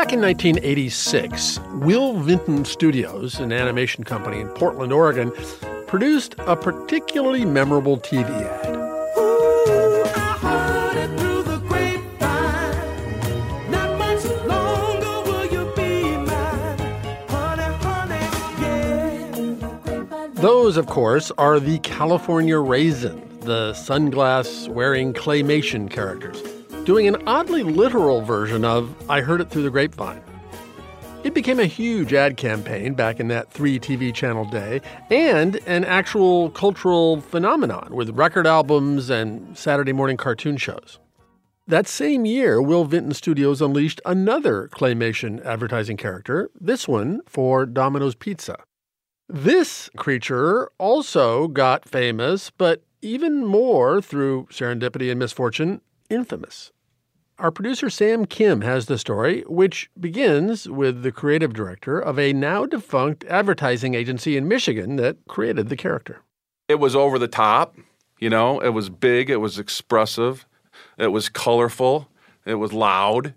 Back in 1986, Will Vinton Studios, an animation company in Portland, Oregon, produced a particularly memorable TV ad. Those, of course, are the California Raisin, the sunglass wearing claymation characters, doing an oddly literal version of I Heard It Through the Grapevine. It became a huge ad campaign back in that three TV channel day and an actual cultural phenomenon with record albums and Saturday morning cartoon shows. That same year, Will Vinton Studios unleashed another claymation advertising character, this one for Domino's Pizza. This creature also got famous, but even more through serendipity and misfortune, infamous. Our producer Sam Kim has the story, which begins with the creative director of a now defunct advertising agency in Michigan that created the character. It was over the top, you know, it was big, it was expressive, it was colorful, it was loud,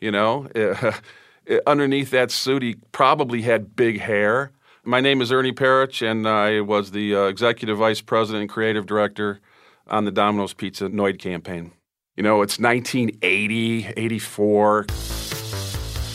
you know. It, it, underneath that suit, he probably had big hair. My name is Ernie Parrish, and I was the uh, executive vice president and creative director on the Domino's Pizza Noid campaign. You know, it's 1980, 84.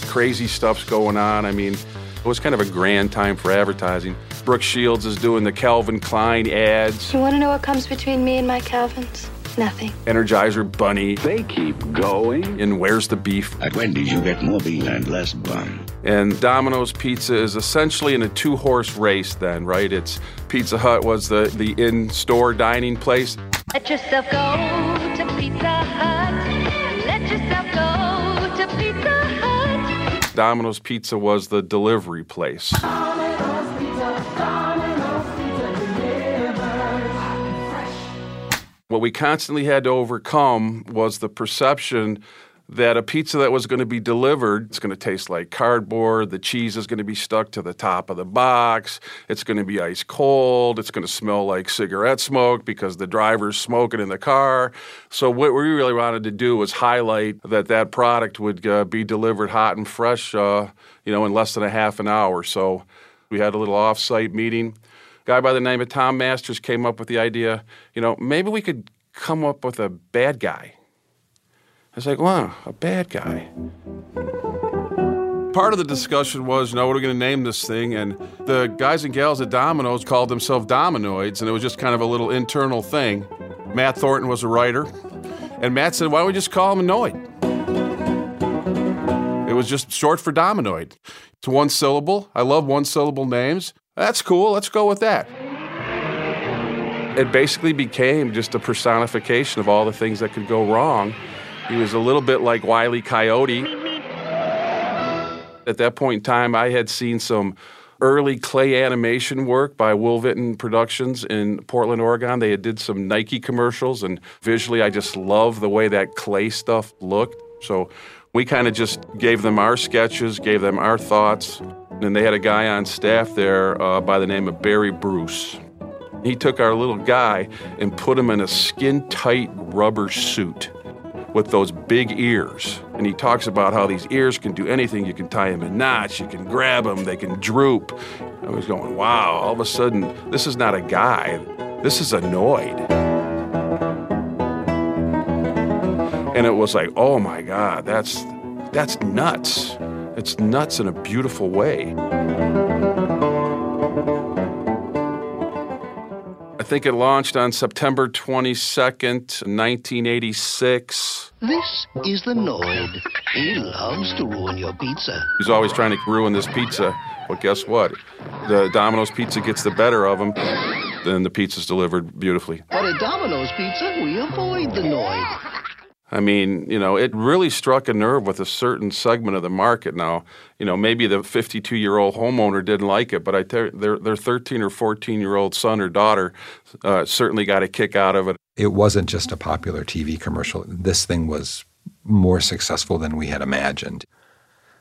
Crazy stuff's going on. I mean, it was kind of a grand time for advertising. Brooke Shields is doing the Calvin Klein ads. You want to know what comes between me and my Calvins? Nothing. Energizer Bunny. They keep going. And Where's the Beef? At Wendy's, you get more beef and less bun. And Domino's Pizza is essentially in a two horse race, then, right? It's Pizza Hut was the, the in store dining place. Let yourself go to Pizza Hut. Let yourself go to Pizza Hut. Domino's Pizza was the delivery place. What we constantly had to overcome was the perception that a pizza that was going to be delivered, it's going to taste like cardboard, the cheese is going to be stuck to the top of the box, it's going to be ice cold, it's going to smell like cigarette smoke because the driver's smoking in the car. So what we really wanted to do was highlight that that product would uh, be delivered hot and fresh, uh, you know, in less than a half an hour. So we had a little off-site meeting. guy by the name of Tom Masters came up with the idea, you know, maybe we could come up with a bad guy I was like, wow, a bad guy. Part of the discussion was, you know, what are we going to name this thing? And the guys and gals at Domino's called themselves Dominoids, and it was just kind of a little internal thing. Matt Thornton was a writer, and Matt said, why don't we just call him Noid? It was just short for Dominoid. It's one syllable. I love one syllable names. That's cool. Let's go with that. It basically became just a personification of all the things that could go wrong he was a little bit like Wiley Coyote. At that point in time, I had seen some early clay animation work by Will Vinton Productions in Portland, Oregon. They had did some Nike commercials, and visually, I just love the way that clay stuff looked. So we kind of just gave them our sketches, gave them our thoughts, and they had a guy on staff there uh, by the name of Barry Bruce. He took our little guy and put him in a skin tight rubber suit with those big ears. And he talks about how these ears can do anything. You can tie them in knots, you can grab them, they can droop. I was going, wow, all of a sudden, this is not a guy, this is a Noid. And it was like, oh my God, that's, that's nuts. It's nuts in a beautiful way. I think it launched on September 22nd, 1986. This is the Noid. He loves to ruin your pizza. He's always trying to ruin this pizza. But guess what? The Domino's pizza gets the better of him, then the pizza's delivered beautifully. But at Domino's Pizza, we avoid the Noid. I mean, you know, it really struck a nerve with a certain segment of the market. Now, you know, maybe the 52 year old homeowner didn't like it, but I tell their their 13 or 14 year old son or daughter uh, certainly got a kick out of it. It wasn't just a popular TV commercial. This thing was more successful than we had imagined.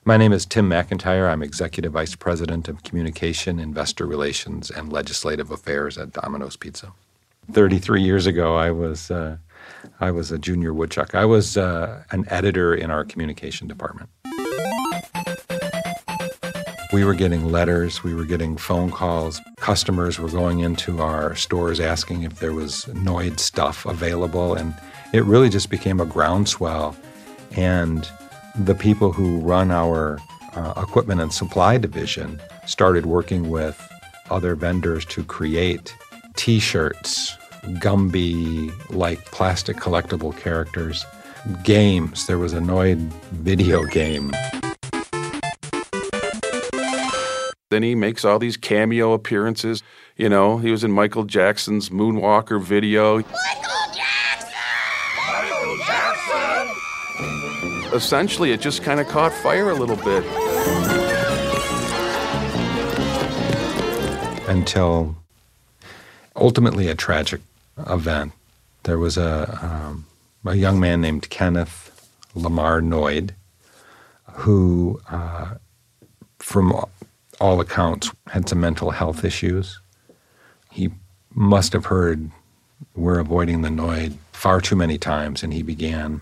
My name is Tim McIntyre. I'm Executive Vice President of Communication, Investor Relations, and Legislative Affairs at Domino's Pizza. 33 years ago, I was. Uh, I was a junior woodchuck. I was uh, an editor in our communication department. We were getting letters, we were getting phone calls. Customers were going into our stores asking if there was Noid stuff available, and it really just became a groundswell. And the people who run our uh, equipment and supply division started working with other vendors to create t shirts, Gumby like plastic collectible characters, games. There was a Noid video game. Then he makes all these cameo appearances. You know, he was in Michael Jackson's Moonwalker video. Michael Jackson! Michael Jackson! Essentially, it just kind of caught fire a little bit. Until ultimately a tragic event. There was a, um, a young man named Kenneth Lamar Noid who, uh, from all accounts, had some mental health issues. He must have heard we're avoiding the Noid far too many times, and he began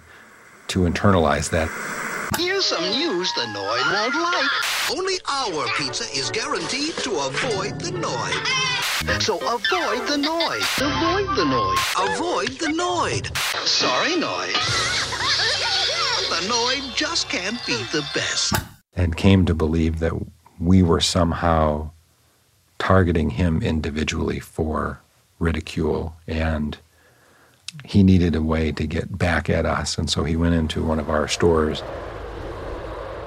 to internalize that. Here's some news the Noid won't like. Only our pizza is guaranteed to avoid the noise. So avoid the noise. Avoid the noise. Avoid the noise. Sorry, noise. The Noid just can't beat the best. And came to believe that we were somehow targeting him individually for ridicule and he needed a way to get back at us and so he went into one of our stores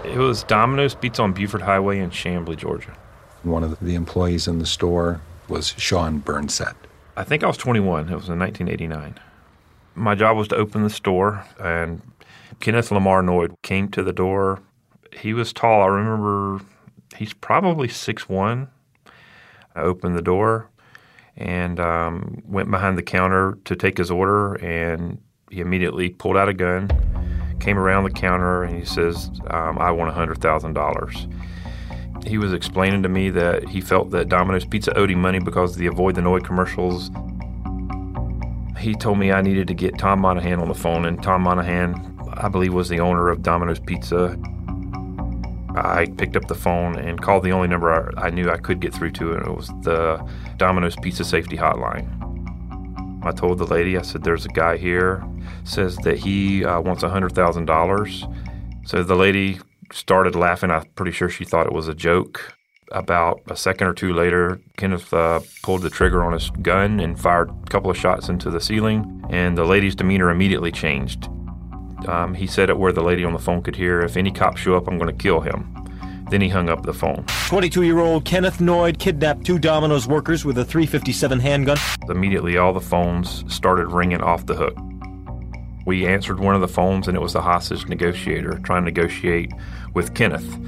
it was domino's pizza on buford highway in chamblee georgia. One of the employees in the store was sean burnset i think i was 21 it was in 1989 my job was to open the store and kenneth lamar noid came to the door. He was tall. I remember he's probably six one. I opened the door and um, went behind the counter to take his order, and he immediately pulled out a gun, came around the counter, and he says, um, "I want hundred thousand dollars." He was explaining to me that he felt that Domino's Pizza owed him money because of the Avoid the Noid commercials. He told me I needed to get Tom Monaghan on the phone, and Tom Monaghan, I believe, was the owner of Domino's Pizza. I picked up the phone and called the only number I, I knew I could get through to, and it was the Domino's Pizza Safety Hotline. I told the lady, I said, "There's a guy here, says that he uh, wants hundred thousand dollars." So the lady started laughing. I'm pretty sure she thought it was a joke. About a second or two later, Kenneth uh, pulled the trigger on his gun and fired a couple of shots into the ceiling, and the lady's demeanor immediately changed. Um, he said it where the lady on the phone could hear, if any cops show up, I'm going to kill him. Then he hung up the phone. 22 year old Kenneth Noid kidnapped two Domino's workers with a 357 handgun. Immediately, all the phones started ringing off the hook. We answered one of the phones, and it was the hostage negotiator trying to negotiate with Kenneth.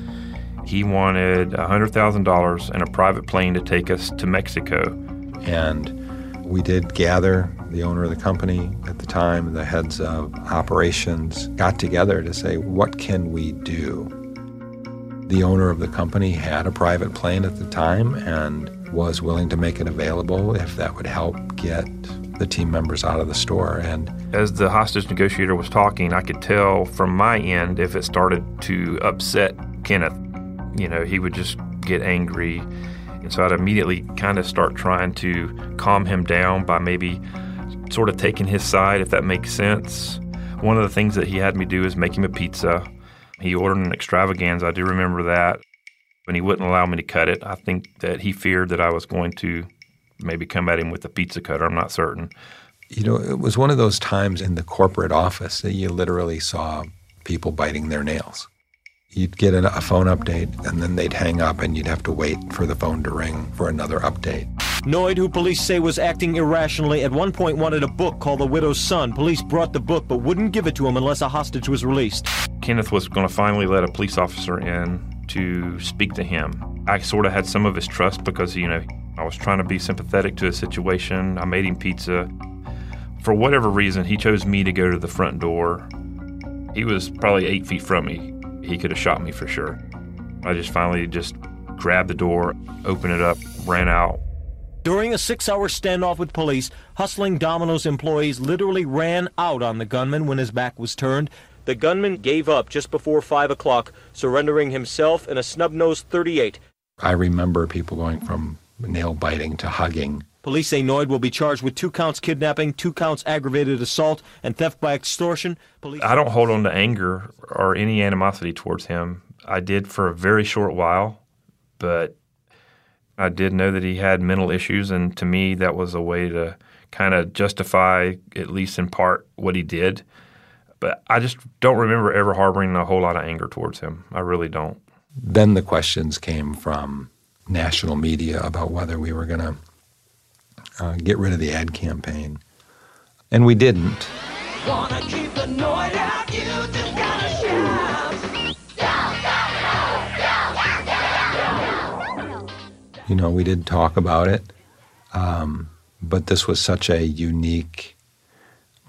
He wanted $100,000 and a private plane to take us to Mexico. And we did gather the owner of the company at the time, the heads of operations, got together to say, what can we do? The owner of the company had a private plane at the time and was willing to make it available if that would help get the team members out of the store. And as the hostage negotiator was talking, I could tell from my end if it started to upset Kenneth. You know, he would just get angry and so I'd immediately kind of start trying to calm him down by maybe sort of taking his side, if that makes sense. One of the things that he had me do is make him a pizza. He ordered an extravaganza. I do remember that. And he wouldn't allow me to cut it. I think that he feared that I was going to maybe come at him with a pizza cutter. I'm not certain. You know, it was one of those times in the corporate office that you literally saw people biting their nails. You'd get a phone update and then they'd hang up and you'd have to wait for the phone to ring for another update. Noid, who police say was acting irrationally, at one point wanted a book called The Widow's Son. Police brought the book but wouldn't give it to him unless a hostage was released. Kenneth was going to finally let a police officer in to speak to him. I sort of had some of his trust because, you know, I was trying to be sympathetic to his situation. I made him pizza. For whatever reason, he chose me to go to the front door. He was probably eight feet from me. He could have shot me for sure. I just finally just grabbed the door, opened it up, ran out. During a six hour standoff with police, hustling Domino's employees literally ran out on the gunman when his back was turned. The gunman gave up just before 5 o'clock, surrendering himself and a snub nosed 38. I remember people going from nail biting to hugging. Police say Noid will be charged with two counts kidnapping, two counts aggravated assault, and theft by extortion. Police I don't hold on to anger or any animosity towards him. I did for a very short while, but I did know that he had mental issues, and to me, that was a way to kind of justify, at least in part, what he did. But I just don't remember ever harboring a whole lot of anger towards him. I really don't. Then the questions came from national media about whether we were going to uh, get rid of the ad campaign. And we didn't. You know, we did talk about it, um, but this was such a unique,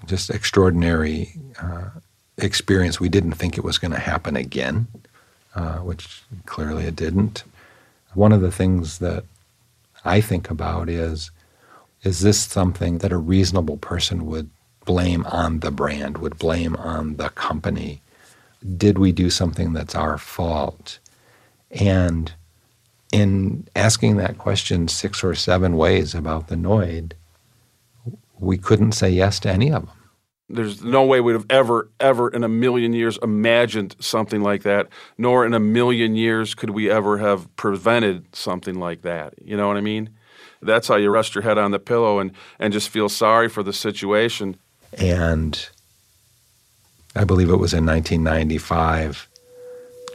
just extraordinary uh, experience. We didn't think it was going to happen again, uh, which clearly it didn't. One of the things that I think about is is this something that a reasonable person would blame on the brand, would blame on the company? Did we do something that's our fault? And in asking that question six or seven ways about the Noid, we couldn't say yes to any of them. There's no way we'd have ever, ever in a million years imagined something like that, nor in a million years could we ever have prevented something like that. You know what I mean? That's how you rest your head on the pillow and, and just feel sorry for the situation. And I believe it was in 1995,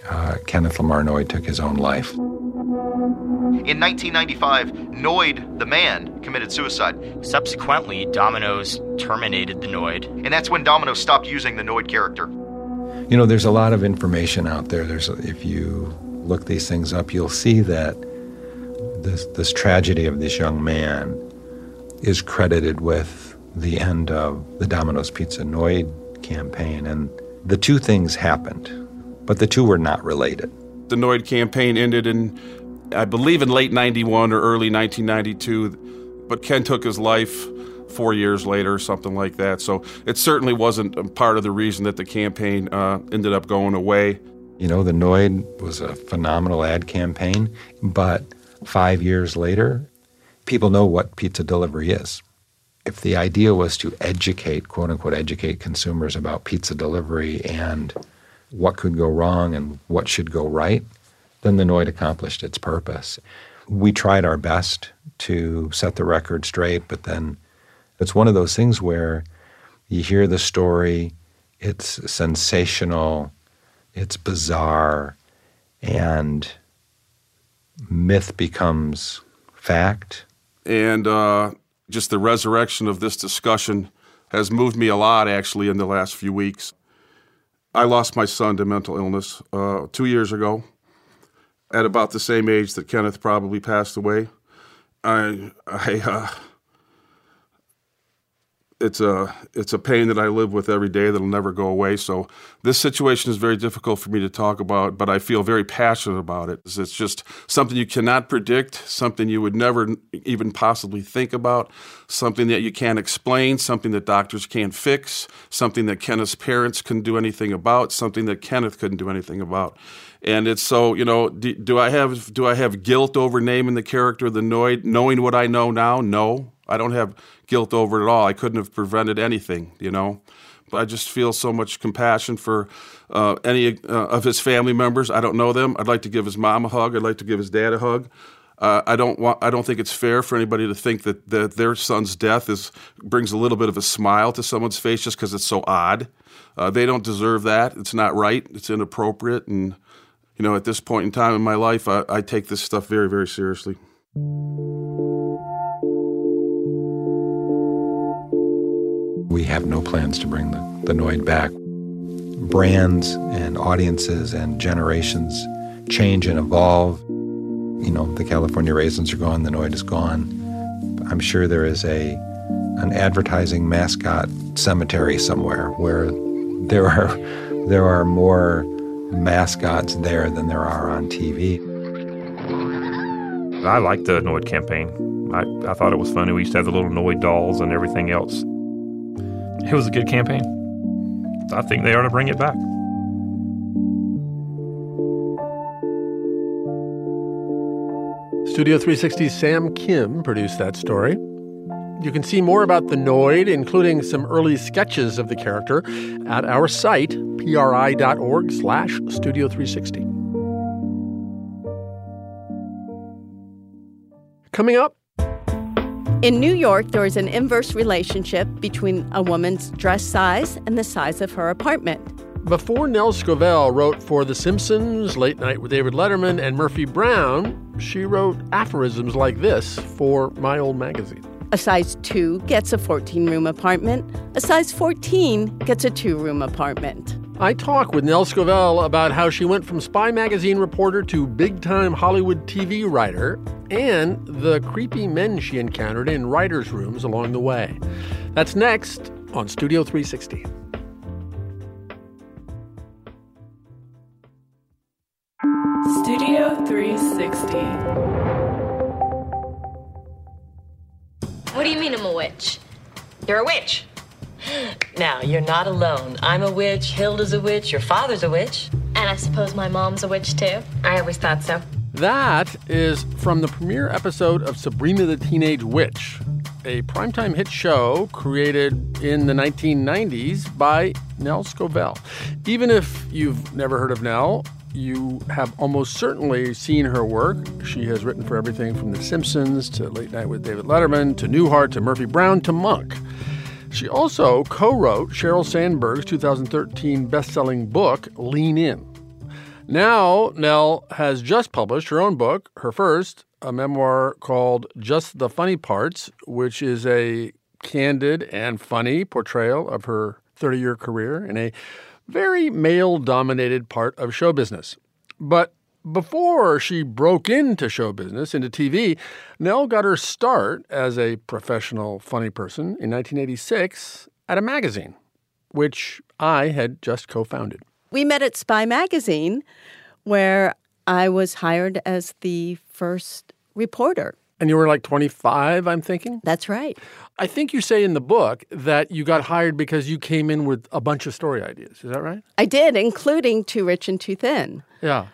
uh, Kenneth Lamar Noid took his own life. In 1995, Noid, the man, committed suicide. Subsequently, Domino's terminated the Noid. And that's when Domino's stopped using the Noid character. You know, there's a lot of information out there. There's, if you look these things up, you'll see that this, this tragedy of this young man is credited with the end of the Domino's Pizza Noid campaign. And the two things happened, but the two were not related. The Noid campaign ended in, I believe, in late 91 or early 1992, but Ken took his life four years later or something like that. So it certainly wasn't part of the reason that the campaign uh, ended up going away. You know, the Noid was a phenomenal ad campaign, but five years later, people know what pizza delivery is. If the idea was to educate, quote unquote, educate consumers about pizza delivery and what could go wrong and what should go right, then the Noid accomplished its purpose. We tried our best to set the record straight, but then it's one of those things where you hear the story, it's sensational, it's bizarre, and myth becomes fact. And uh, just the resurrection of this discussion has moved me a lot, actually, in the last few weeks. I lost my son to mental illness uh, two years ago, at about the same age that Kenneth probably passed away. I, I, uh, it's a it's a pain that I live with every day that'll never go away. So this situation is very difficult for me to talk about, but I feel very passionate about it. It's just something you cannot predict, something you would never even possibly think about, something that you can't explain, something that doctors can't fix, something that Kenneth's parents couldn't do anything about, something that Kenneth couldn't do anything about. And it's so you know, do, do I have do I have guilt over naming the character the Noid, knowing what I know now? No, I don't have guilt over it at all. I couldn't have prevented anything, you know. But I just feel so much compassion for uh, any uh, of his family members. I don't know them. I'd like to give his mom a hug. I'd like to give his dad a hug. Uh, I don't want. I don't think it's fair for anybody to think that, that their son's death is brings a little bit of a smile to someone's face just because it's so odd. Uh, they don't deserve that. It's not right. It's inappropriate. And you know, at this point in time in my life, I, I take this stuff very, very seriously. We have no plans to bring the, the Noid back. Brands and audiences and generations change and evolve. You know, the California raisins are gone, the Noid is gone. I'm sure there is a an advertising mascot cemetery somewhere where there are there are more mascots there than there are on TV. I liked the Noid campaign. I, I thought it was funny. We used to have the little Noid dolls and everything else. It was a good campaign. I think they ought to bring it back. Studio 360's Sam Kim produced that story. You can see more about the Noid, including some early sketches of the character, at our site, pri.org slash Studio 360. Coming up, In New York, there is an inverse relationship between a woman's dress size and the size of her apartment. Before Nell Scovell wrote for The Simpsons, Late Night with David Letterman, and Murphy Brown, she wrote aphorisms like this for My Old Magazine. A size 2 gets a 14 room apartment, a size 14 gets a 2 room apartment. I talk with Nell Scovell about how she went from Spy Magazine reporter to big time Hollywood TV writer and the creepy men she encountered in writers' rooms along the way. That's next on Studio 360. Studio 360. What do you mean I'm a witch? You're a witch. Now, you're not alone. I'm a witch, Hilda's a witch, your father's a witch. And I suppose my mom's a witch too. I always thought so. That is from the premiere episode of Sabrina the Teenage Witch, a primetime hit show created in the 1990s by Nell Scovell. Even if you've never heard of Nell, you have almost certainly seen her work. She has written for everything from The Simpsons to Late Night with David Letterman to Newhart to Murphy Brown to Monk. She also co wrote Sheryl Sandberg's 2013 best selling book, Lean In. Now, Nell has just published her own book, her first, a memoir called Just the Funny Parts, which is a candid and funny portrayal of her 30 year career in a very male dominated part of show business. But before she broke into show business, into TV, Nell got her start as a professional funny person in 1986 at a magazine, which I had just co founded. We met at Spy Magazine, where I was hired as the first reporter. And you were like 25, I'm thinking? That's right. I think you say in the book that you got hired because you came in with a bunch of story ideas. Is that right? I did, including Too Rich and Too Thin. Yeah.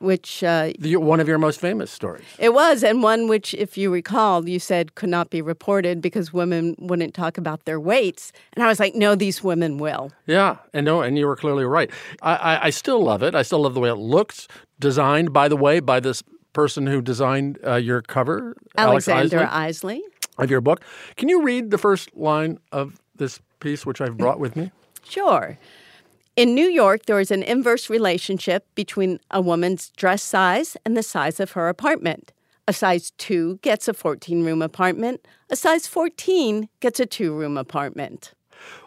Which uh, the, one of your most famous stories. It was, and one which, if you recall, you said could not be reported because women wouldn't talk about their weights, and I was like, no, these women will. Yeah, and no, and you were clearly right. I, I, I still love it. I still love the way it looks. Designed, by the way, by this person who designed uh, your cover, Alexander Alex Isley. Isley of your book. Can you read the first line of this piece, which I've brought with me? Sure. In New York, there is an inverse relationship between a woman's dress size and the size of her apartment. A size 2 gets a 14 room apartment, a size 14 gets a 2 room apartment.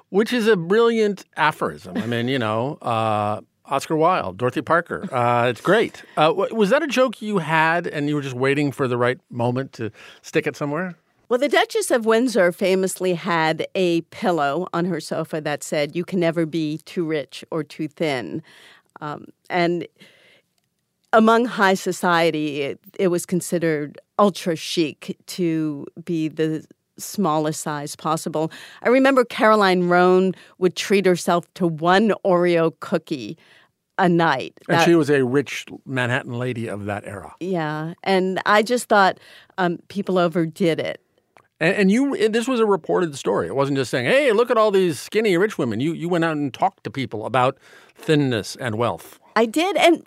Which is a brilliant aphorism. I mean, you know, uh, Oscar Wilde, Dorothy Parker. Uh, it's great. Uh, was that a joke you had and you were just waiting for the right moment to stick it somewhere? Well, the Duchess of Windsor famously had a pillow on her sofa that said, You can never be too rich or too thin. Um, and among high society, it, it was considered ultra chic to be the smallest size possible. I remember Carolyne Roehm would treat herself to one Oreo cookie a night. And That- she was a rich Manhattan lady of that era. yeah, and I just thought um, people overdid it. And, and you, this was a reported story. It wasn't just saying, "Hey, look at all these skinny rich women." You you went out and talked to people about thinness and wealth. I did, and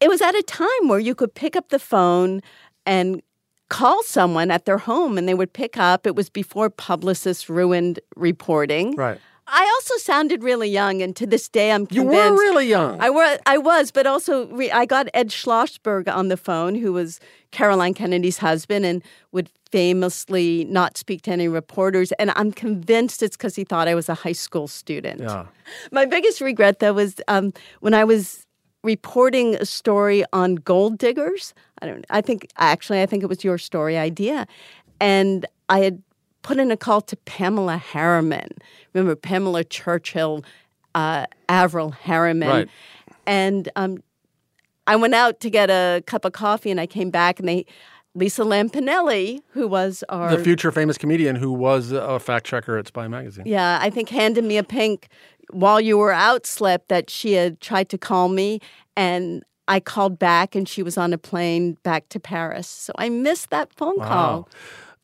it was at a time where you could pick up the phone and call someone at their home, and they would pick up. It was before publicists ruined reporting. Right. I also sounded really young, and to this day, I'm convinced. You were really young. I was, I was, but also re- I got Ed Schlossberg on the phone, who was Caroline Kennedy's husband, and would famously not speak to any reporters. And I'm convinced it's because he thought I was a high school student. Yeah. My biggest regret, though, was um, when I was reporting a story on gold diggers. I don't. I think actually, I think it was your story idea, and I had put in a call to Pamela Harriman. Remember Pamela Churchill, uh, Averell Harriman, Right. and um, I went out to get a cup of coffee, and I came back, and they. Lisa Lampanelli, who was our The future famous comedian who was a fact checker at Spy Magazine. yeah, I think handed me a pink while you were out slip that she had tried to call me and I called back and she was on a plane back to Paris. So I missed that phone call.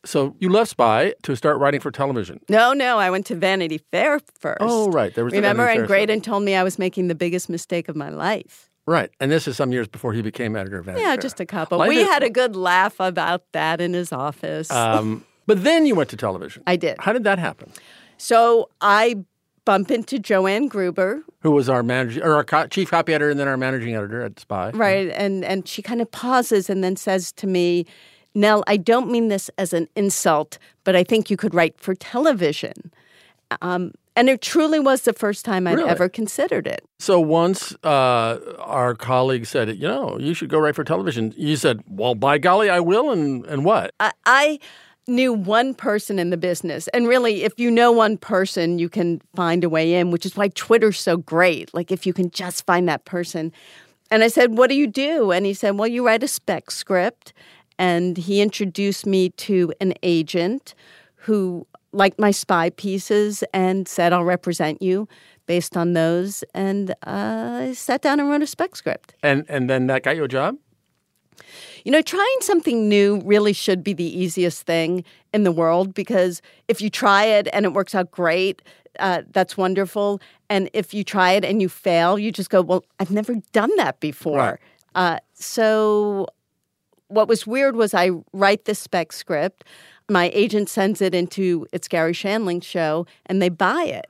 So you left Spy to start writing for television. No, no, I went to Vanity Fair first. Oh, right. There was Remember, and Graydon told me I was making the biggest mistake of my life. Right. And this is some years before he became editor of Vanity yeah, Fair. Yeah, just a couple. Life we is- had a good laugh about that in his office. Um, but then you went to television. I did. How did that happen? So I bump into Joanne Gruber, Who was our manager or our co- chief copy editor and then our managing editor at Spy? Right. And and she kind of pauses and then says to me, Nell, I don't mean this as an insult, but I think you could write for television. Um, and it truly was the first time I'd Really? ever considered it. So once uh, our colleague said, you know, you should go write for television, you said, well, by golly, I will. And, and what? I, I knew one person in the business. And really, if you know one person, you can find a way in, which is why Twitter's so great. Like, if you can just find that person. And I said, What do you do? And he said, Well, you write a spec script. And he introduced me to an agent who liked my spy pieces and said, I'll represent you based on those. And uh, I sat down and wrote a spec script. And, and then that got you a job? You know, trying something new really should be the easiest thing in the world because if you try it and it works out great, uh, that's wonderful. And if you try it and you fail, you just go, Well, I've never done that before. Right. Uh, so, what was weird was I write the spec script, my agent sends it into It's Garry Shandling show, and they buy it.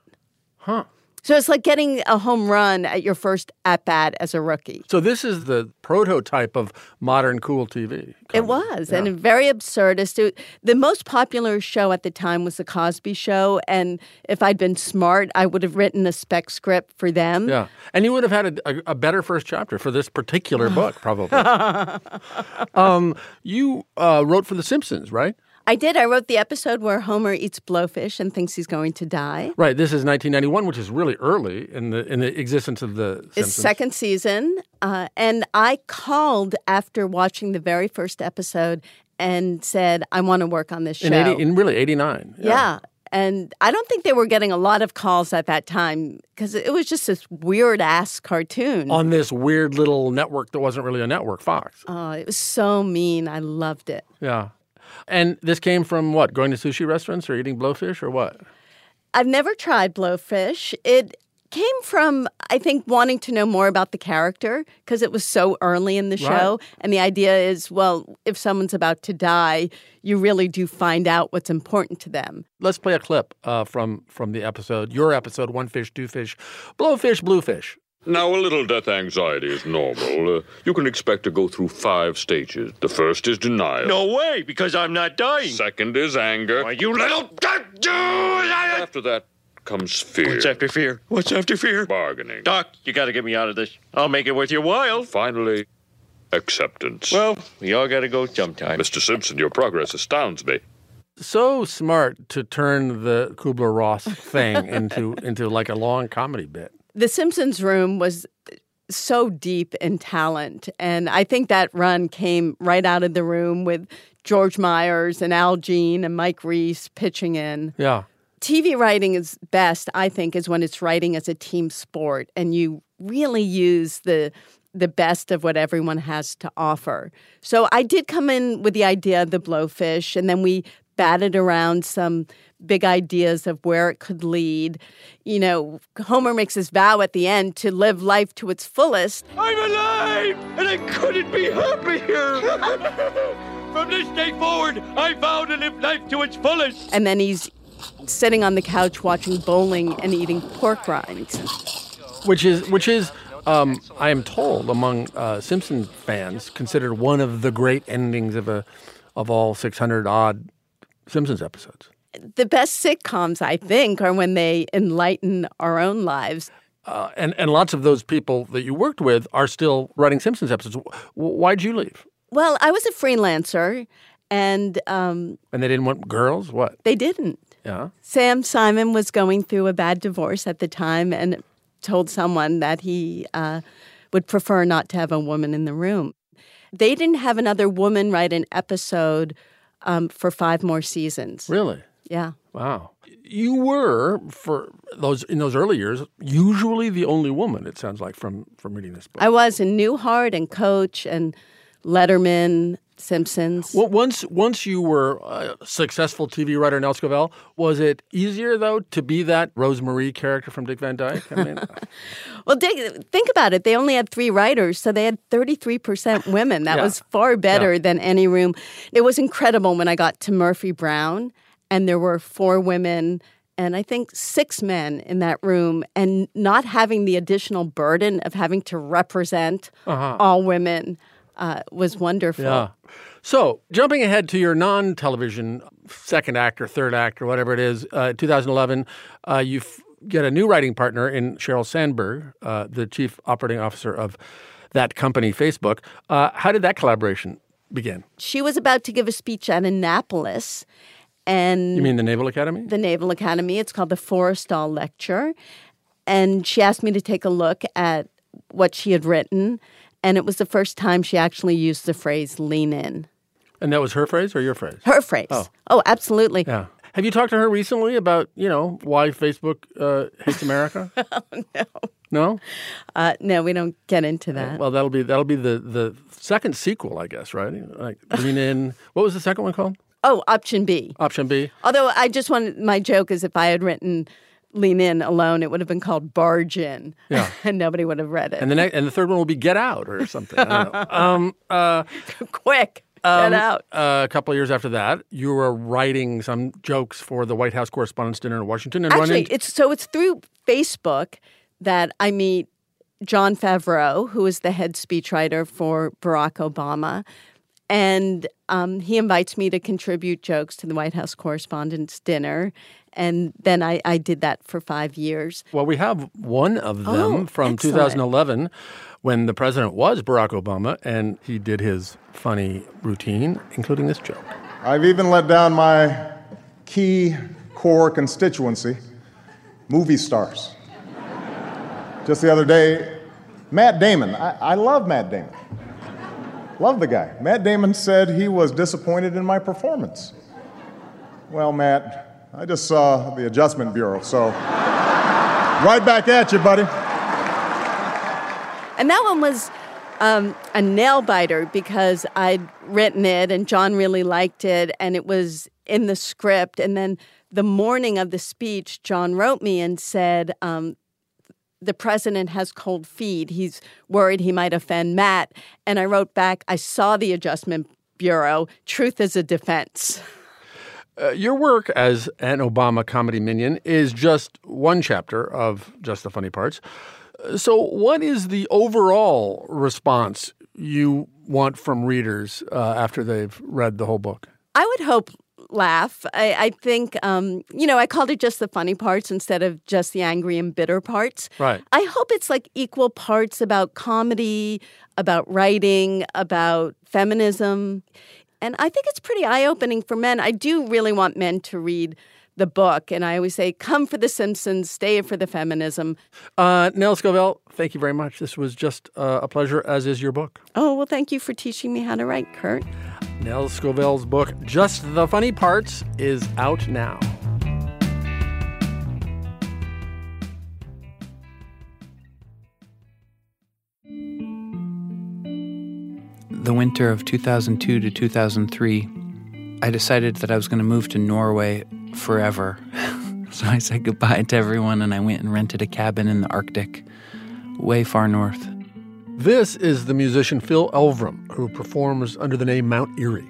Huh. So it's like getting a home run at your first at bat as a rookie. So this is the prototype of modern cool TV. It was, and very absurdist. It- the most popular show at the time was The Cosby Show, and if I'd been smart, I would have written a spec script for them. Yeah. And you would have had a, a, a better first chapter for this particular book, probably. um, you uh, wrote for The Simpsons, right? I did. I wrote the episode where Homer eats blowfish and thinks he's going to die. Right. This is 1991, which is really early in the in the existence of the Simpsons. It's second season, uh, and I called after watching the very first episode and said, "I want to work on this show." in 80, in really 89. Yeah. And I don't think they were getting a lot of calls at that time because it was just this weird ass cartoon. On this weird little network that wasn't really a network, Fox. Oh, it was so mean. I loved it. Yeah. And this came from what? Going to sushi restaurants or eating blowfish or what? I've never tried blowfish. It came from, I think, wanting to know more about the character because it was so early in the Right. show. And the idea is, well, if someone's about to die, you really do find out what's important to them. Let's play a clip uh, from from the episode, your episode, One Fish, Two Fish, Blowfish, Bluefish. Now, a little death anxiety is normal. Uh, you can expect to go through five stages. The first is denial. No way, because I'm not dying. Second is anger. Why, you little. After that comes fear. What's after fear? What's after fear? Bargaining. Doc, you got to get me out of this. I'll make it worth your while. Finally, acceptance. Well, we all got to go sometime. Mr. Simpson, your progress astounds me. So smart to turn the Kubler Ross thing into into like a long comedy bit. The Simpsons room was so deep in talent. And I think that run came right out of the room with George Myers and Al Jean and Mike Reiss pitching in. Yeah. TV writing is best, I think, is when it's writing as a team sport and you really use the the best of what everyone has to offer. So I did come in with the idea of the blowfish, and then we batted around some big ideas of where it could lead. You know, Homer makes his vow at the end to live life to its fullest. I'm alive, and I couldn't be happier. From this day forward, I vow to live life to its fullest. And then he's sitting on the couch watching bowling and eating pork rinds. which is which is um, I am told among uh, Simpson fans considered one of the great endings of a of all 600 odd Simpsons episodes. The best sitcoms, I think, are when they enlighten our own lives. Uh, and and lots of those people that you worked with are still writing Simpsons episodes. Why'd you leave? Well, I was a freelancer, and um, And they didn't want girls. What? they didn't. Yeah. Sam Simon was going through a bad divorce at the time and told someone that he uh, would prefer not to have a woman in the room. They didn't have another woman write an episode um, for five more seasons. Really? Yeah. Wow. You were for those in those early years usually the only woman. It sounds like from from reading this book. I was in Newhart and Coach and Letterman, Simpsons. Well, once once you were a successful TV writer, Nell Scovell, was it easier though to be that Rosemarie character from Dick Van Dyke? I mean, uh, Well, dig- think about it. They only had three writers, so they had 33% women. That Yeah. was far better Yeah. than any room. It was incredible when I got to Murphy Brown, and there were four women and I think six men in that room, and not having the additional burden of having to represent Uh-huh. all women uh, was wonderful. yeah. So jumping ahead to your non-television second act or third act or whatever it is, uh, 2011, uh, you f- get a new writing partner in Sheryl Sandberg, uh, the chief operating officer of that company, Facebook. Uh, how did that collaboration begin? She was about to give a speech at Annapolis, and You mean the Naval Academy? the Naval Academy. It's called the Forrestal Lecture. And she asked me to take a look at what she had written. And it was the first time she actually used the phrase lean in. And that was her phrase or your phrase? Her phrase. Oh. Oh, absolutely. Yeah. Have you talked to her recently about, you know, why Facebook uh, hates America? no. No? Uh, no, we don't get into that. Well, that'll be that'll be the the second sequel, I guess, right? Like lean in. What was the second one called? Oh, option B. Option B. Although I just wanted, my joke is if I had written lean in alone, it would have been called barge in. Yeah. and nobody would have read it. And the next and the third one will be Get Out or something. I don't know. um, uh, Quick, um, get out. uh, a couple of years after that, you were writing some jokes for the White House Correspondents' Dinner in Washington, and Actually, into it's so it's through Facebook that I meet Jon Favreau, who is the head speechwriter for Barack Obama, and um, he invites me to contribute jokes to the White House Correspondents' Dinner, and then I, I did that for five years. Well, we have one of them Oh, from excellent. 2011 when the president was Barack Obama and he did his funny routine, including this joke. I've even let down my key core constituency, movie stars. Just the other day, Matt Damon. I, I love Matt Damon. Love the guy. Matt Damon said he was disappointed in my performance. Well, Matt, I just saw the Adjustment Bureau, so right back at you, buddy. And that one was um, a nail biter because I'd written it and Jon really liked it and it was in the script. And then the morning of the speech, Jon wrote me and said, um, the president has cold feet. He's worried he might offend Matt. And I wrote back, I saw the Adjustment Bureau. Truth is a defense. Uh, your work as an Obama comedy minion is just one chapter of Just the Funny Parts. Uh, So, what is the overall response you want from readers uh, after they've read the whole book? I would hope laugh. I, I think, um, you know, I called it just the funny parts instead of just the angry and bitter parts. Right. I hope it's like equal parts about comedy, about writing, about feminism. And I think it's pretty eye opening for men. I do really want men to read the book. And I always say, come for the Simpsons, stay for the feminism. Uh, Nell Scovell, thank you very much. This was just uh, a pleasure, as is your book. Oh, well, thank you for teaching me how to write, Kurt. Nell Scovell's book, Just the Funny Parts, is out now. The winter of 2002 to 2003, I decided that I was going to move to Norway forever. so I said goodbye to everyone and I went and rented a cabin in the Arctic, way far north. This is the musician Phil Elverum, who performs under the name Mount Eerie.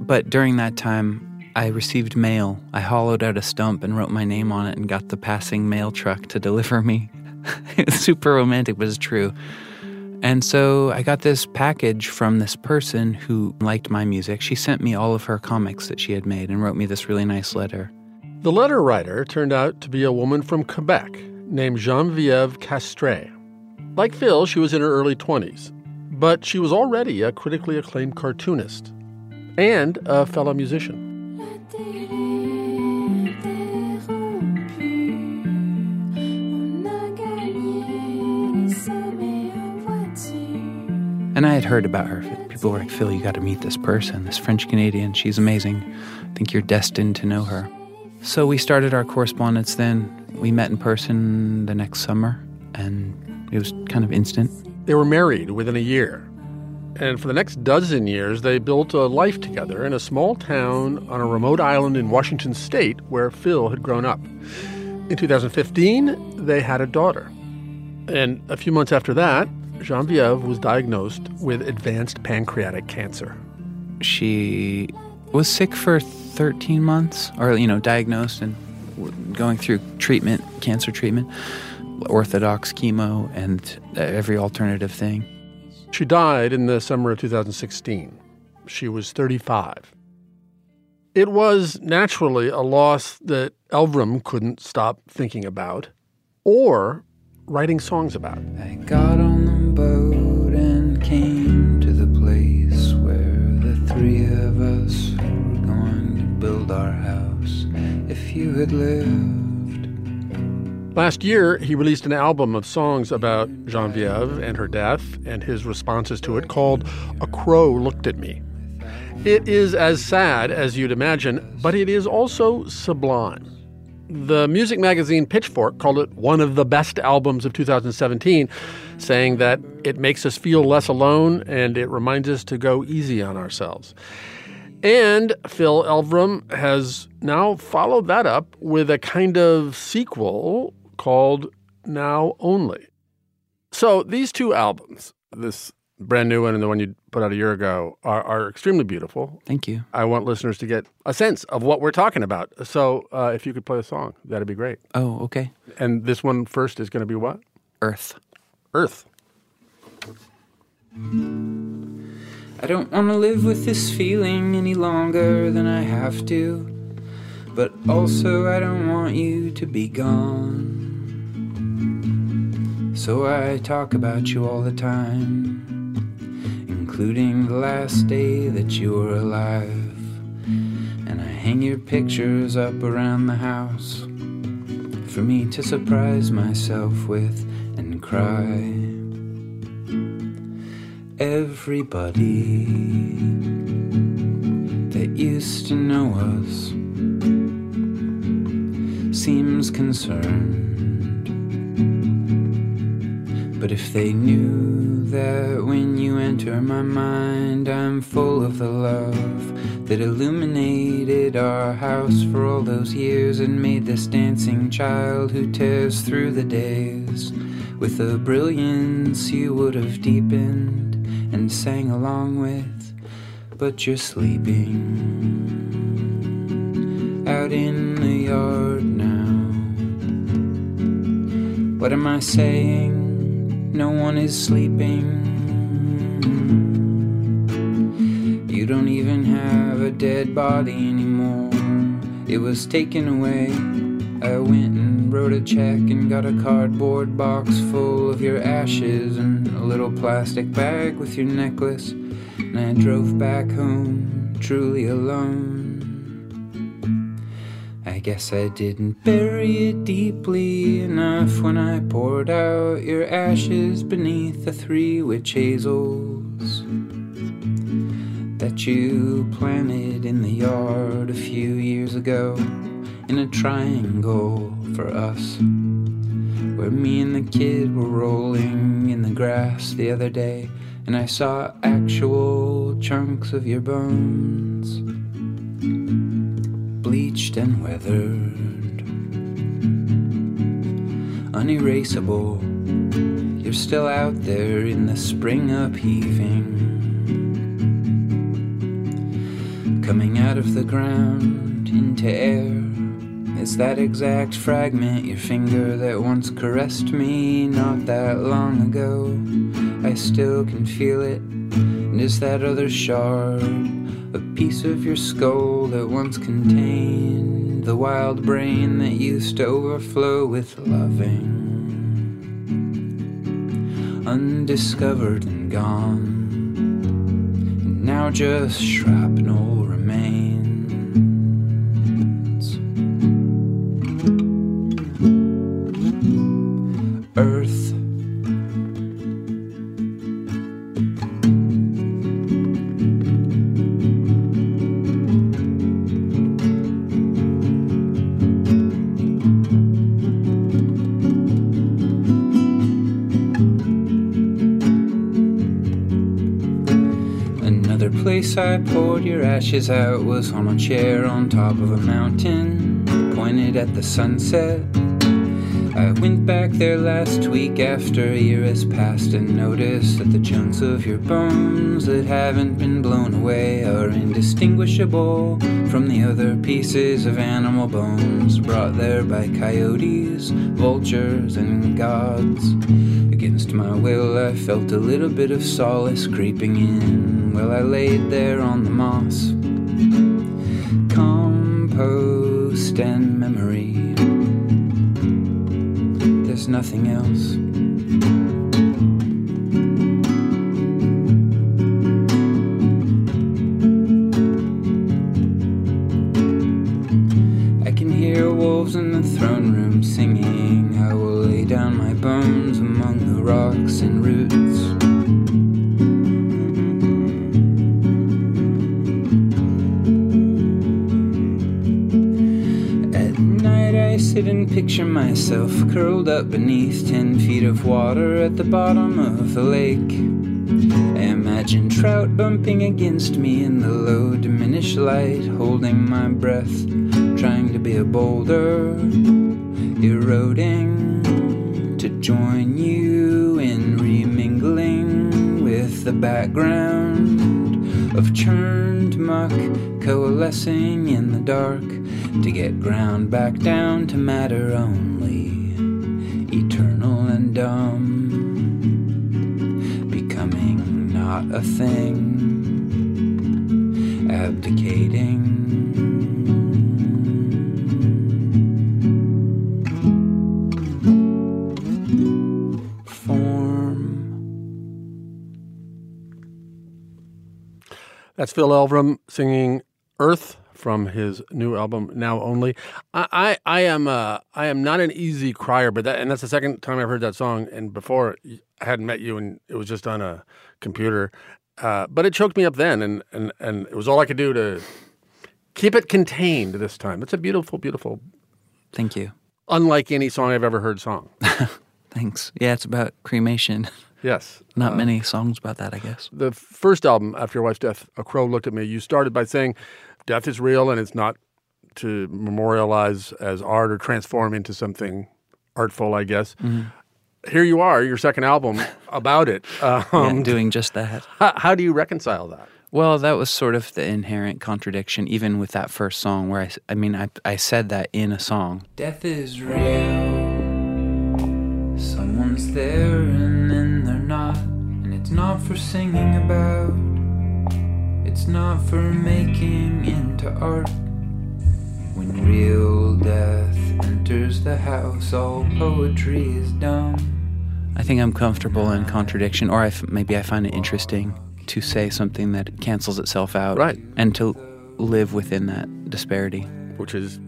But during that time, I received mail. I hollowed out a stump and wrote my name on it and got the passing mail truck to deliver me. it's super romantic, but it's true. And so I got this package from this person who liked my music. She sent me all of her comics that she had made and wrote me this really nice letter. The letter writer turned out to be a woman from Quebec named Geneviève Castrée. Like Phil, she was in her early 20s, but she was already a critically acclaimed cartoonist and a fellow musician. And I had heard about her. People were like, Phil, you got to meet this person, this French Canadian. She's amazing. I think you're destined to know her. So we started our correspondence then. We met in person the next summer, and it was kind of instant. They were married within a year. And for the next dozen years, they built a life together in a small town on a remote island in Washington state where Phil had grown up. In 2015, they had a daughter. And a few months after that, Genevieve was diagnosed with advanced pancreatic cancer. She was sick for 13 months, or, you know, diagnosed and going through treatment, cancer treatment, orthodox chemo, and every alternative thing. She died in the summer of 2016. She was 35. It was naturally a loss that Elverum couldn't stop thinking about or writing songs about. I got on the boat our house. If you had lived. Last year, he released an album of songs about Genevieve and her death and his responses to it called A Crow Looked at Me. It is as sad as you'd imagine, but it is also sublime. The music magazine Pitchfork called it one of the best albums of 2017, saying that it makes us feel less alone and it reminds us to go easy on ourselves. And Phil Elverum has now followed that up with a kind of sequel called Now Only. So these two albums, this brand new one and the one you put out a year ago, are, are extremely beautiful. Thank you. I want listeners to get a sense of what we're talking about. So uh, if you could play a song, that'd be great. Oh, okay. And this one first is going to be what? Earth. Earth. I don't want to live with this feeling any longer than I have to. But also, I don't want you to be gone. So I talk about you all the time, including the last day that you were alive. And I hang your pictures up around the house for me to surprise myself with and cry. Everybody that used to know us seems concerned. But if they knew that when you enter my mind, I'm full of the love that illuminated our house for all those years and made this dancing child who tears through the days with a brilliance you would have deepened and sang along with, but you're sleeping out in the yard now. What am I saying? No one is sleeping. You don't even have a dead body anymore. It was taken away. I went and wrote a check and got a cardboard box full of your ashes and a little plastic bag with your necklace. And I drove back home, truly alone. I guess I didn't bury it deeply enough when I poured out your ashes beneath the three witch hazels that you planted in the yard a few years ago in a triangle for us. Where me and the kid were rolling in the grass the other day, and I saw actual chunks of your bones, bleached and weathered, unerasable. You're still out there in the spring upheaving coming out of the ground into air. It's that exact fragment, your finger that once caressed me not that long ago. I still can feel it. And it's that other shard, a piece of your skull that once contained the wild brain that used to overflow with loving. Undiscovered and gone. And now just shrapnel place I poured your ashes out was on a chair on top of a mountain, pointed at the sunset. I went back there last week after a year has passed and noticed that the chunks of your bones that haven't been blown away are indistinguishable from the other pieces of animal bones brought there by coyotes, vultures, and gods. Against my will, I felt a little bit of solace creeping in while I laid there on the moss. Compost and memory there's nothing else. And roots. At night I sit and picture myself curled up beneath ten feet of water at the bottom of the lake. I imagine trout bumping against me in the low diminished light, holding my breath, trying to be a boulder, eroding to join background of churned muck coalescing in the dark to get ground back down to matter only, eternal and dumb, becoming not a thing, abdicating. That's Phil Elverum singing Earth from his new album Now Only. I, I, I am uh, I am not an easy crier, but that and that's the second time I've heard that song. And before I hadn't met you, and it was just on a computer. Uh, but it choked me up then, and, and and it was all I could do to keep it contained this time. It's a beautiful, beautiful. Thank you. Unlike any song I've ever heard song. Thanks. Yeah, it's about cremation. Yes. Not Uh, many songs about that, I guess. The first album after your wife's death, A Crow Looked at Me, you started by saying death is real and it's not to memorialize as art or transform into something artful, I guess. Mhm. Here you are, your second album about it. Um, yeah, doing just that. How, how do you reconcile that? Well, that was sort of the inherent contradiction, even with that first song, where I, s- I mean, I, I said that in a song. Death is real. Someone's there not for singing about, it's not for making into art. When real death enters the house, all poetry is dumb. I think I'm comfortable in contradiction, or I f- maybe I find it interesting to say something that cancels itself out. Right. And to live within that disparity. Which is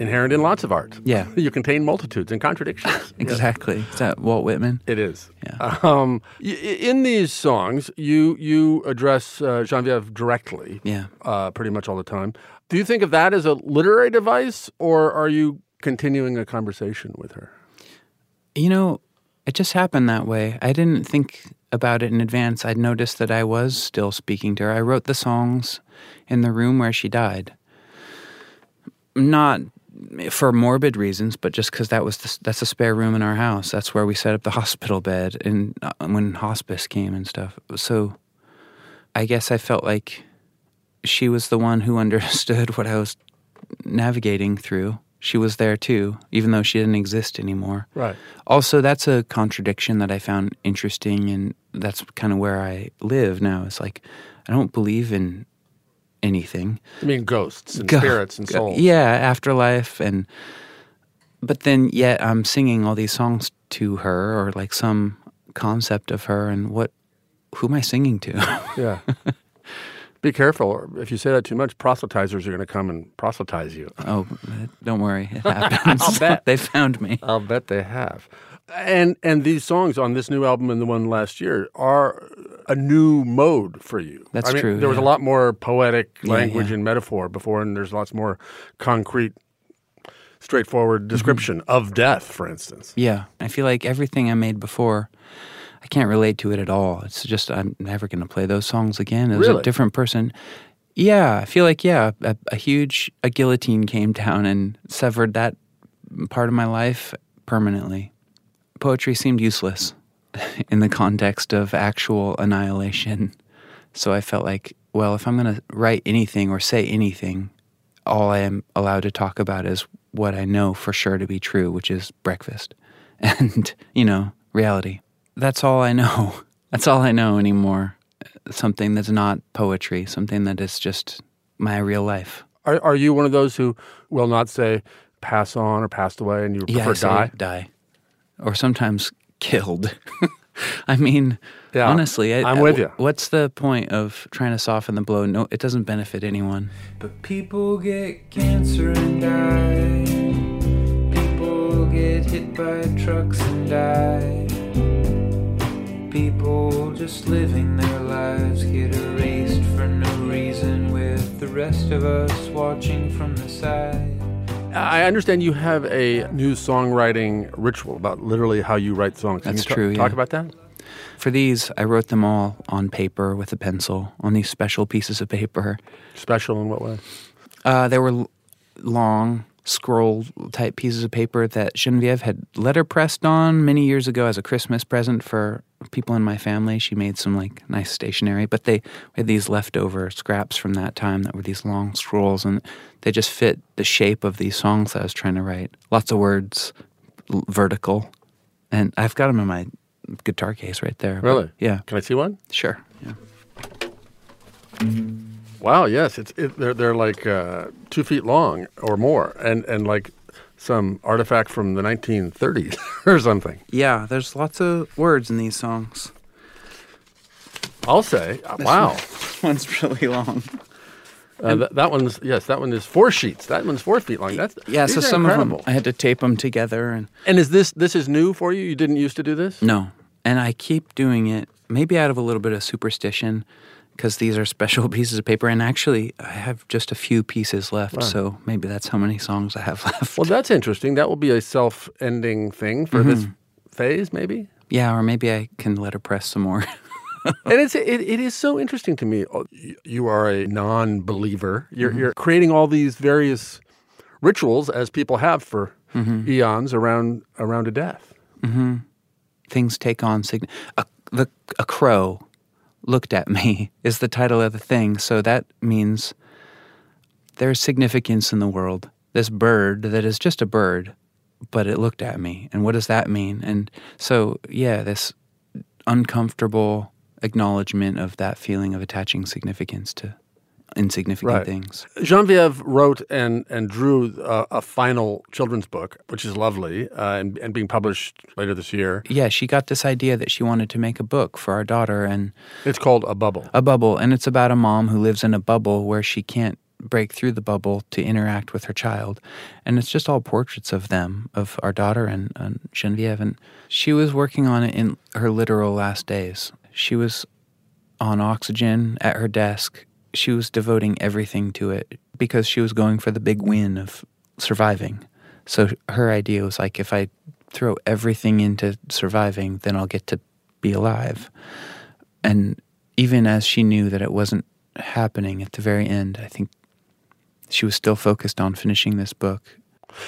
inherent in lots of art. Yeah. You contain multitudes and contradictions. Exactly. Is that Walt Whitman? It is. Yeah. Um, in these songs, you you address uh, Genevieve directly. Yeah. Uh, pretty much all the time. Do you think of that as a literary device, or are you continuing a conversation with her? You know, it just happened that way. I didn't think about it in advance. I'd noticed that I was still speaking to her. I wrote the songs in the room where she died. Not for morbid reasons, but just because that was the, that's a spare room in our house. That's where we set up the hospital bed, and uh, when hospice came and stuff. So, I guess I felt like she was the one who understood what I was navigating through. She was there too, even though she didn't exist anymore. Right. Also, that's a contradiction that I found interesting, and that's kind of where I live now. It's like I don't believe in anything. I mean, ghosts and Go- spirits and go- souls. Yeah, afterlife, and but then yet I'm singing all these songs to her, or like some concept of her, and what? Who am I singing to? Yeah. Be careful. If you say that too much, proselytizers are going to come and proselytize you. oh, uh, don't worry, it happens. I'll bet. they found me. I'll bet they have. And and these songs on this new album and the one last year are a new mode for you. That's I mean, true, There was a lot more poetic language yeah. and metaphor before, and there's lots more concrete, straightforward Mm-hmm. description of death, for instance. Yeah, I feel like everything I made before, I can't relate to it at all. It's just I'm never going to play those songs again. It was Really? a different person. Yeah, I feel like yeah, a, a huge a guillotine came down and severed that part of my life permanently. Poetry seemed useless in the context of actual annihilation. So I felt like, well, if I'm going to write anything or say anything, all I am allowed to talk about is what I know for sure to be true, which is breakfast and, you know, reality. That's all I know. That's all I know anymore. Something that's not poetry, something that is just my real life. Are, are you one of those who will not say pass on or passed away and you Yeah, prefer die? die. Or sometimes killed. I mean, Yeah, honestly, I, I'm I- with uh, you. What's the point of trying to soften the blow? No, it doesn't benefit anyone. But people get cancer and die. People get hit by trucks and die. People just living their lives get erased for no reason, with the rest of us watching from the side. I understand you have a new songwriting ritual about literally how you write songs. Can That's ta- true. Talk yeah. about that. For these, I wrote them all on paper with a pencil on these special pieces of paper. Special in what way? Uh, they were l- long scroll type pieces of paper that Genevieve had letter pressed on many years ago as a Christmas present for people in my family. She made some like nice stationery, but they we had these leftover scraps from that time that were these long scrolls, and they just fit the shape of these songs that I was trying to write. Lots of words, l- vertical, and I've got them in my guitar case right there. but- Really? yeah. Can I see one? Sure. Yeah. Wow. Yes. It's it, they're they're like uh, two feet long or more, and and like some artifact from the 1930s or something. Yeah, there's lots of words in these songs. I'll say. uh, This wow. one- one's really long. Uh, that, that one's yes. That one is four sheets. That one's four feet long. That's Yeah, so some incredible. of them I had to tape them together and And is this this is new for you? You didn't used to do this? no, and I keep doing it maybe out of a little bit of superstition because these are special pieces of paper and actually I have just a few pieces left, so maybe that's how many songs I have left. Well, that's interesting. That will be a self-ending thing for this Mhm. phase, maybe. Yeah, or maybe I can letterpress some more. and it's it, it is so interesting to me. Oh, You are a non-believer. You're Mhm. you're creating all these various rituals as people have for Mhm. eons around around a death. hmm Things take on sign. A, the a crow looked at me is the title of the thing, so that means there's significance in the world. This bird that is just a bird, but it looked at me, and what does that mean? And so, yeah, this uncomfortable acknowledgement of that feeling of attaching significance to insignificant Right. things. Genevieve wrote and and drew a, a final children's book, which is lovely, uh, and, and being published later this year. Yeah, she got this idea that she wanted to make a book for our daughter, and It's called A Bubble. A bubble, and it's about a mom who lives in a bubble where she can't break through the bubble to interact with her child. And it's just all portraits of them, of our daughter and, and Genevieve. And she was working on it in her literal last days. She was on oxygen at her desk. She was devoting everything to it because she was going for the big win of surviving. So her idea was like, if I throw everything into surviving, then I'll get to be alive. And even as she knew that it wasn't happening at the very end, I think she was still focused on finishing this book.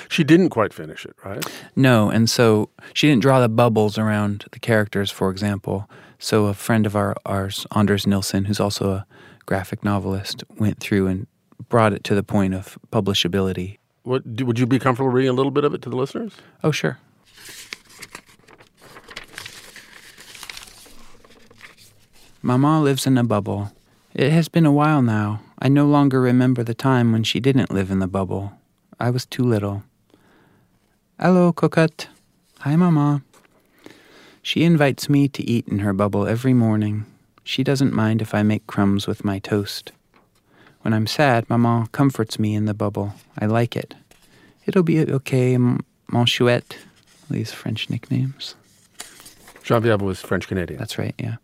She didn't quite finish it, right? No, and so she didn't draw the bubbles around the characters, for example. So a friend of our, ours, Anders Nilsson, who's also a graphic novelist, went through and brought it to the point of publishability. What, would you be comfortable reading a little bit of it to the listeners? Oh, sure. Mama lives in a bubble. It has been a while now. I no longer remember the time when she didn't live in the bubble. I was too little. Hello, Cocotte. Hi, Mama. She invites me to eat in her bubble every morning. She doesn't mind if I make crumbs with my toast. When I'm sad, Maman comforts me in the bubble. I like it. It'll be okay, mon chouette. These French nicknames. Genevieve was French Canadian. That's right, yeah.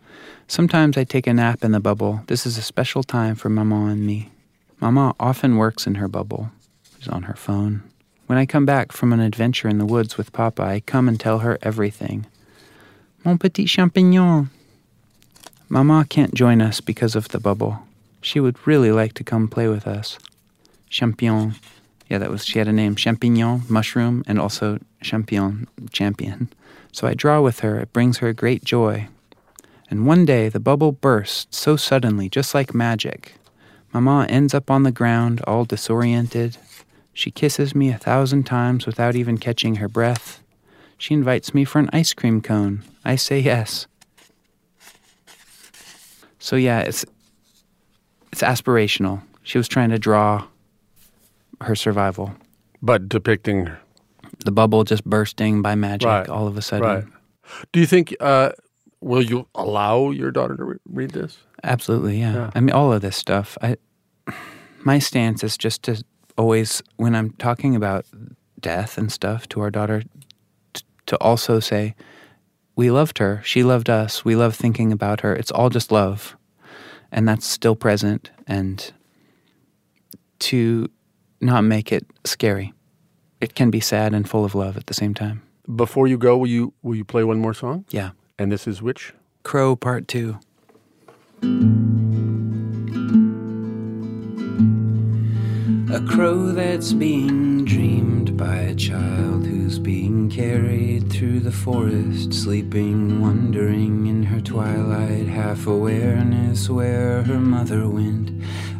Sometimes I take a nap in the bubble. This is a special time for Maman and me. Maman often works in her bubble. She's on her phone. When I come back from an adventure in the woods with Papa, I come and tell her everything. Mon petit champignon. Mama can't join us because of the bubble. She would really like to come play with us. Champion. Yeah, that was, she had a name Champignon, mushroom, and also Champion, champion. So I draw with her. It brings her great joy. And one day the bubble bursts so suddenly, just like magic. Mama ends up on the ground, all disoriented. She kisses me a thousand times without even catching her breath. She invites me for an ice cream cone. I say yes. So yeah, it's it's aspirational. She was trying to draw her survival. But depicting the bubble just bursting by magic Right, all of a sudden. Right. Do you think, uh, will you allow your daughter to re- read this? Absolutely, yeah. Yeah. I mean, all of this stuff. I, my stance is just to always, when I'm talking about death and stuff to our daughter, t- to also say, we loved her. She loved us. We love thinking about her. It's all just love, and that's still present. And to not make it scary. It can be sad and full of love at the same time. Before you go, will you will you play one more song? Yeah. And this is which? Crow Part Two. A crow that's being dreamed by a child who's being carried through the forest, sleeping, wondering in her twilight half awareness where her mother went.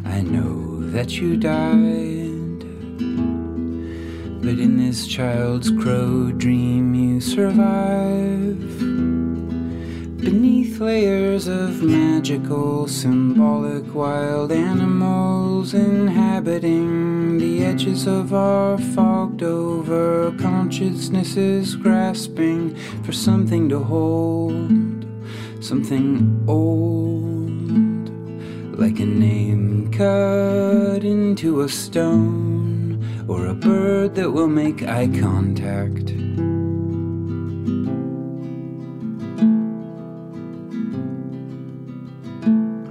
I know that you died, but in this child's crow dream you survive. Beneath layers of magical, symbolic wild animals inhabiting the edges of our fogged over consciousnesses, grasping for something to hold, something old, like a name cut into a stone, or a bird that will make eye contact.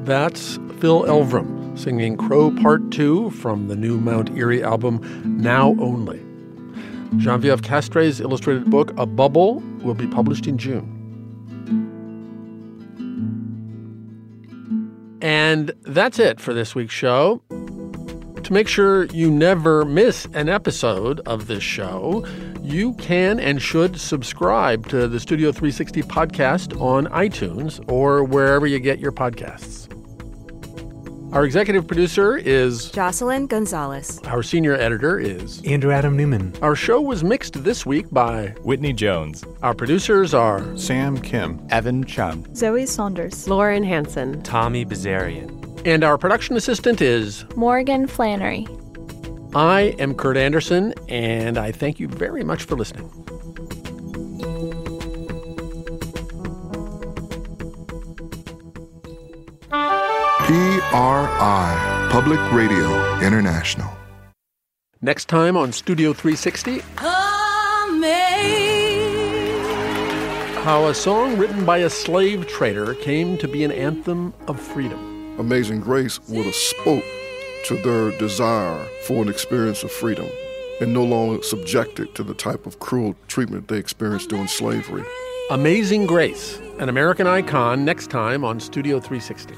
That's Phil Elverum singing Crow Part 2 from the new Mount Eerie album, Now Only. Genevieve Castrée's illustrated book, A Bubble, will be published in June. And that's it for this week's show. To make sure you never miss an episode of this show, you can and should subscribe to the Studio 360 podcast on iTunes or wherever you get your podcasts. Our executive producer is Jocelyn Gonzalez. our senior editor is Andrew Adam Newman. Our show was mixed this week by Whitney Jones. Our producers are Sam Kim. Evan Chung. Zoe Saunders. Lauren Hansen. Tommy Bazarian. and our production assistant is Morgan Flannery. I am Kurt Andersen, and I thank you very much for listening. PRI, Public Radio International. Next time on Studio 360, how a song written by a slave trader came to be an anthem of freedom. Amazing Grace would have spoke to their desire for an experience of freedom and no longer subjected to the type of cruel treatment they experienced during slavery. Amazing Grace, an American icon, next time on Studio 360.